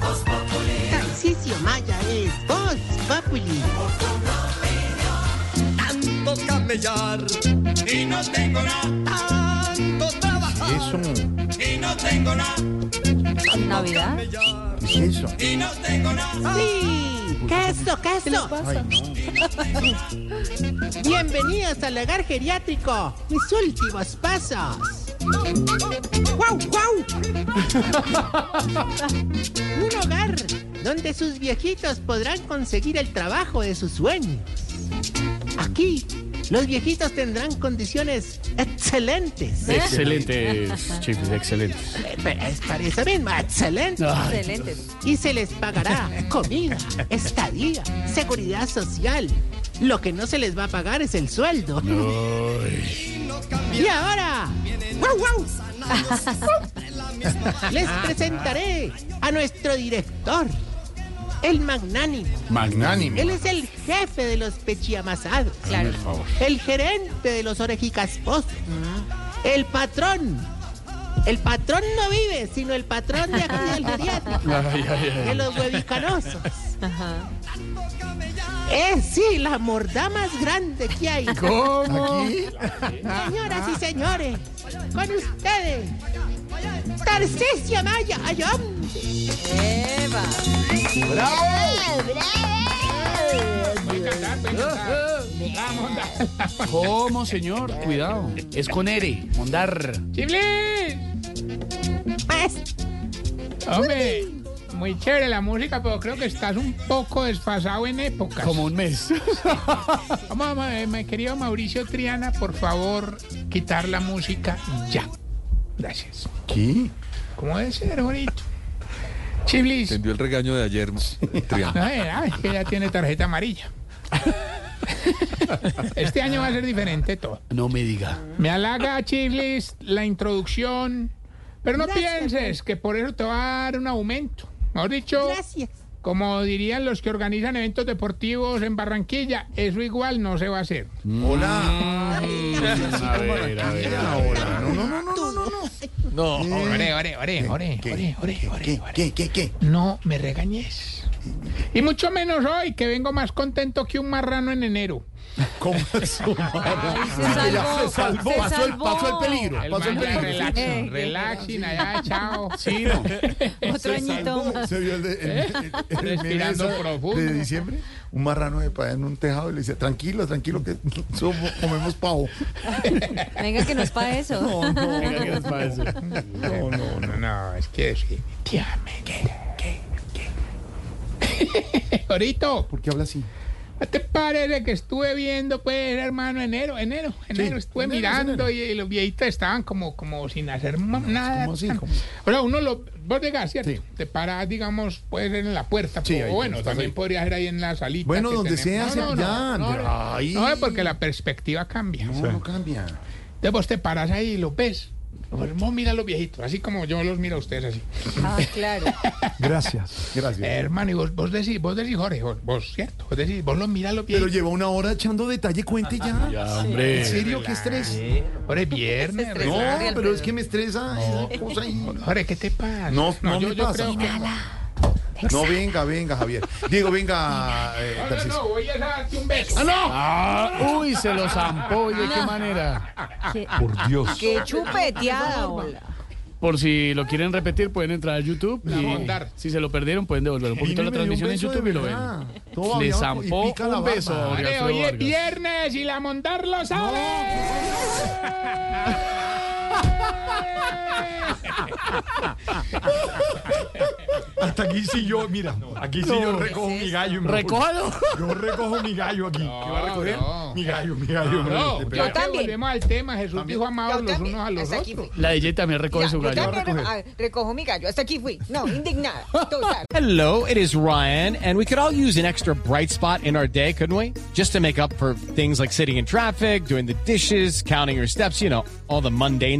Tarcisio Maya es Voz Populi. Tanto camellar y no tengo nada. Tanto trabajar y no tengo nada. Navidad. Y no tengo nada. Sí, queso, queso. Bienvenidos al hogar geriátrico. Mis últimos pasos. ¡Guau, guau! Un hogar donde sus viejitos podrán conseguir el trabajo de sus sueños. Aquí, los viejitos tendrán condiciones excelentes. Excelentes, chicos, excelentes. Eh, Es para eso mismo, excelentes. Excelente. Y se les pagará comida, estadía, seguridad social. Lo que no se les va a pagar es el sueldo. Y ahora, ¡guau, guau! Les presentaré a nuestro director, el magnánimo. Magnánimo. Él es el jefe de los pechiamasados. Claro. El gerente de los orejicasposos. El patrón. El patrón no vive, sino el patrón de aquí del geriátrico. De los huevicanosos. Es sí, la mordá más grande que hay. ¿Cómo? Señoras y señores, con ustedes, Tarcisio Maya Ayón. Eva. ¿Cómo, señor? Cuidado. Es con Ere, Mondar. Pues, Hombre, muy chévere la música, pero creo que estás un poco desfasado en épocas. Como un mes. Vamos, vamos, eh, mi querido Mauricio Triana, por favor, quitar la música ya. Gracias. ¿Qué? ¿Cómo debe ser, bonito? Chiblis. Entendió el regaño de ayer, Triana. Ay, ay, que ya tiene tarjeta amarilla. Este año va a ser diferente todo. No me diga. Me halaga, Chiblis, la introducción. Pero no Gracias, pienses que por eso te va a dar un aumento. Mejor dicho, gracias. como dirían los que organizan eventos deportivos en Barranquilla, eso igual no se va a hacer. Hola. A ver, a ver. Hola. No, no, no, no, no, no. No. Ore, ore, ore, ore, ore, ore, ore. ¿Qué? ¿Qué? ¿Qué? No me regañes. Y mucho menos hoy, que vengo más contento que un marrano en enero. ¿Cómo es su Se Ya salvó. se salvó. Se Pasó el, salvó. pasó el peligro. El Pasó el peligro. relaxing, Eh, relaxing, allá, chao. Sí, no. Otro añito más. ¿Se vio el de, el- el- el Respirando profundo. de diciembre? Un marrano de pa- en un tejado y le dice, tranquilo, tranquilo, que somos- comemos pavo. Venga, que no es para eso. No, no, Venga, ¿qué les parece? no, no, No, no, es que definitivamente. Ahorita, ¿Por qué habla así? ¿no te parece que estuve viendo, pues, hermano, enero, enero, enero, estuve enero, mirando enero. Y, y los viejitos estaban como, como sin hacer ma- nada. ¿cómo así? ¿Cómo? O sea, uno lo, vos llegas, ¿cierto? Sí. Te paras, digamos, puede ser en la puerta, Sí, pero ahí, bueno, también ahí. podría ser ahí en la salita. Bueno, donde tenemos. sea, No, no, ya, no, no, ahí. no, porque la perspectiva cambia. No, no cambia. Entonces vos te paras ahí y lo ves. Vos mira a los viejitos, así como yo los miro a ustedes así. Ah, claro. Gracias. Gracias. Hermano, y vos, vos decís, vos decís, Jorge, vos, vos, ¿cierto? Vos decís, vos los miras a los Pero viejitos. lleva una hora echando detalle, cuente ya. Ya, hombre. ¿En serio? ¿Qué estrés? Jorge, viernes. Se No, pero pero- es que me estresa cosa. Jorge, ¿qué te pasa? No, no yo, me yo pasa. creo No, venga, venga, Javier. Diego, venga, eh, No, no, no, voy a darte un beso. Ah, uy, se lo zampó. ¿De qué manera? Qué, Por Dios. qué chupeteada, hola. Por si lo quieren repetir, pueden entrar a YouTube. La Y mondar. si se lo perdieron, pueden devolver un poquito la transmisión en YouTube y lo ven. Todo Le zampó y pica la un beso. Vale, hoy es viernes y la montar lo sabe. Hasta aquí sí yo, mira, aquí sí yo recojo mi gallo. Recójalo. Yo recojo mi gallo aquí. ¿Qué va a recoger? Mi gallo, mi gallo. No, yo también. Volvemos al tema. Jesús dijo amados Yo los también. unos a los otros. fui. La DJ también recoge Ya, su yo gallo. también recoger. ah, recojo mi gallo. Hasta aquí fui. No, indignada. Total. Hello, it is Ryan, and we could all use an extra bright spot in our day, couldn't we? Just to make up for things like sitting in traffic, doing the dishes, counting your steps, you know, all the mundane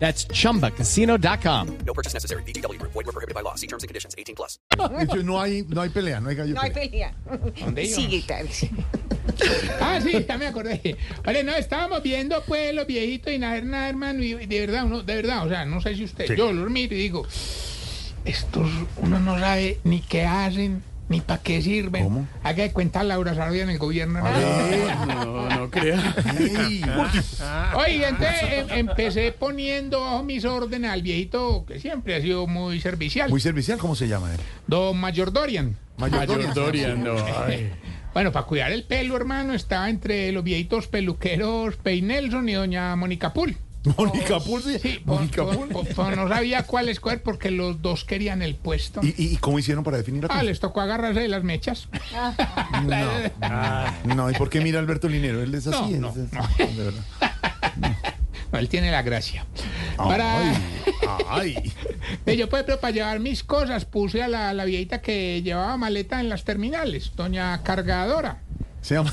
That's chumbacasino.com. De hecho, no hay, no hay pelea, no hay gallo. No hay pelea. ¿Dónde? Sigue, tal. Ah, sí, ya me acordé. Vale, no, estábamos viendo pues los viejitos y nada, nada, hermano, y de verdad, uno, de verdad, o sea, no sé si usted, yo los miro y digo, estos, uno no sabe ni qué hacen, ni para qué sirven. ¿Cómo? Haga de cuenta Laura Sarabia en el gobierno. No, no crea. Ey, Oye, entonces em- empecé poniendo bajo mis órdenes al viejito que siempre ha sido muy servicial, Muy servicial, ¿cómo se llama él? don Mayor Dorian. Mayor Dorian, no. Bueno, para cuidar el pelo, hermano, estaba entre los viejitos peluqueros Pei Nelson y doña Mónica Pool. Mónica Pulsi. Sí, Mónica po- Pul. po- po- no sabía cuál escoger porque los dos querían el puesto. ¿Y, cómo hicieron para definir la Ah, cosa? les tocó agarrarse de las mechas. No, no, ¿y por qué mira a Alberto Linero? Él es así. No, no, es- no. de verdad. No, él tiene la gracia. Para, Ay, ay. Yo, por ejemplo, para llevar mis cosas, puse a la, la viejita que llevaba maleta en las terminales, doña Cargadora. Se llama,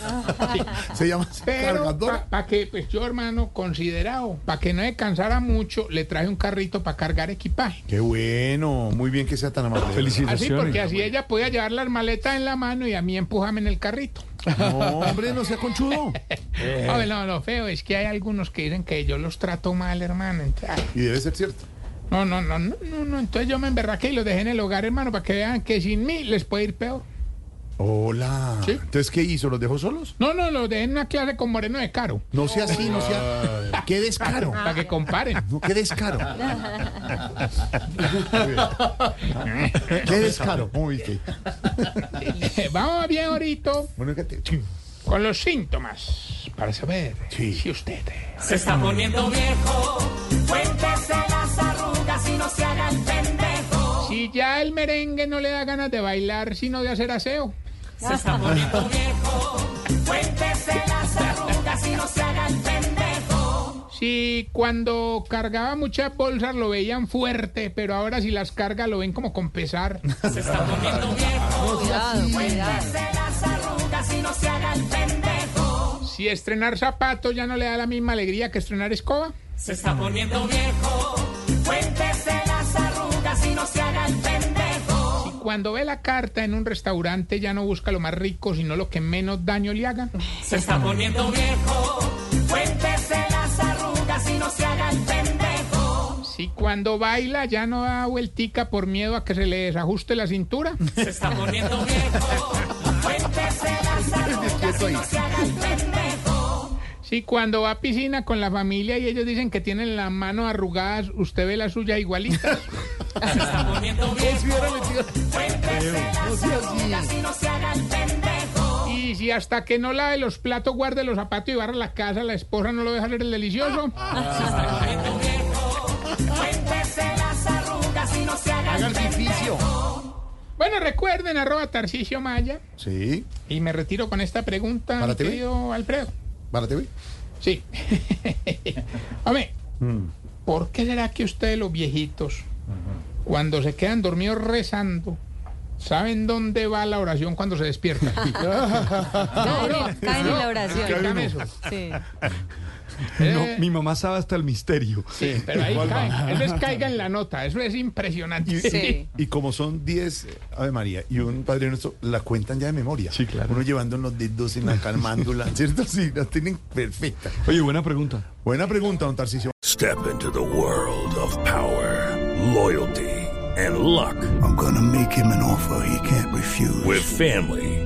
se llama cargador. para que, pues yo, hermano, considerado, para que no se cansara mucho, le traje un carrito para cargar equipaje. Qué bueno, muy bien que sea tan amable. Así, porque así ella podía llevar las maletas en la mano y a mí empujame en el carrito. No, hombre, no sea conchudo. A ver, no, lo feo es que hay algunos que dicen que yo los trato mal, hermano. Entonces, Y debe ser cierto. No, no, no, no, no, no, entonces yo me emberraqué y los dejé en el hogar, hermano, para que vean que sin mí les puede ir peor. Hola. Sí. Entonces, ¿qué hizo? ¿Los dejó solos? No, no, los dejé en una clase con Moreno de Caro, No sea así, no sea. Qué descaro. para que comparen. No, qué descaro. qué descaro. ¿Cómo viste? Vamos bien ahorita Bueno, fíjate. Chin. con los síntomas para saber Sí. si usted... Se está poniendo viejo. Cuéntese las arrugas y no se haga el pendejo. Si ya el merengue no le da ganas de bailar, sino de hacer aseo. Se está poniendo viejo. Cuéntese las arrugas y no se haga el pendejo. Si cuando cargaba muchas bolsas lo veían fuerte, pero ahora si las carga lo ven como con pesar. Se está poniendo viejo. Cuidado. Cuéntese las arrugas y no se haga el pendejo. Si estrenar zapatos ya no le da la misma alegría que estrenar escoba. Se está poniendo viejo. Cuéntese las arrugas y no se haga el pendejo. Cuando ve la carta en un restaurante ya no busca lo más rico, sino lo que menos daño le haga. Se está poniendo viejo. Cuéntese las arrugas y no se haga el pendejo. Si cuando baila ya no da vueltica por miedo a que se le desajuste la cintura. Se está poniendo viejo. Cuéntese las arrugas y no se haga el pendejo. Si cuando va a piscina con la familia y ellos dicen que tienen las manos arrugadas, usted ve la suya igualita. Se está poniendo y no se haga el pendejo. Y si hasta que no lave los platos, guarde los zapatos y barra la casa, la esposa no lo deja hacer el delicioso. Cuéntese las arrugas y no se haga artificio. Bueno, recuerden, arroba Tarcisio Maya. Sí. Y me retiro con esta pregunta, Párate, querido Alfredo. Para TV. Sí. Hombre, Mm. ¿por qué será que ustedes los viejitos, cuando se quedan dormidos rezando, saben dónde va la oración cuando se despiertan? Caen, en- caen en la oración. Explícame eso. Sí. Eh, Mi mamá sabe hasta el misterio. sí, pero ahí caen. Eso es caiga en la nota. Eso es impresionante. Sí. Y como son 10 eh, Ave María y un Padre Nuestro, la cuentan ya de memoria. Sí, claro. Uno llevando los dedos en la calmándula, ¿cierto? Sí, la tienen perfecta. Oye, buena pregunta. Buena pregunta, don Tarcisio. Step into the world of power, loyalty, and luck. I'm gonna make him an offer he can't refuse. With family,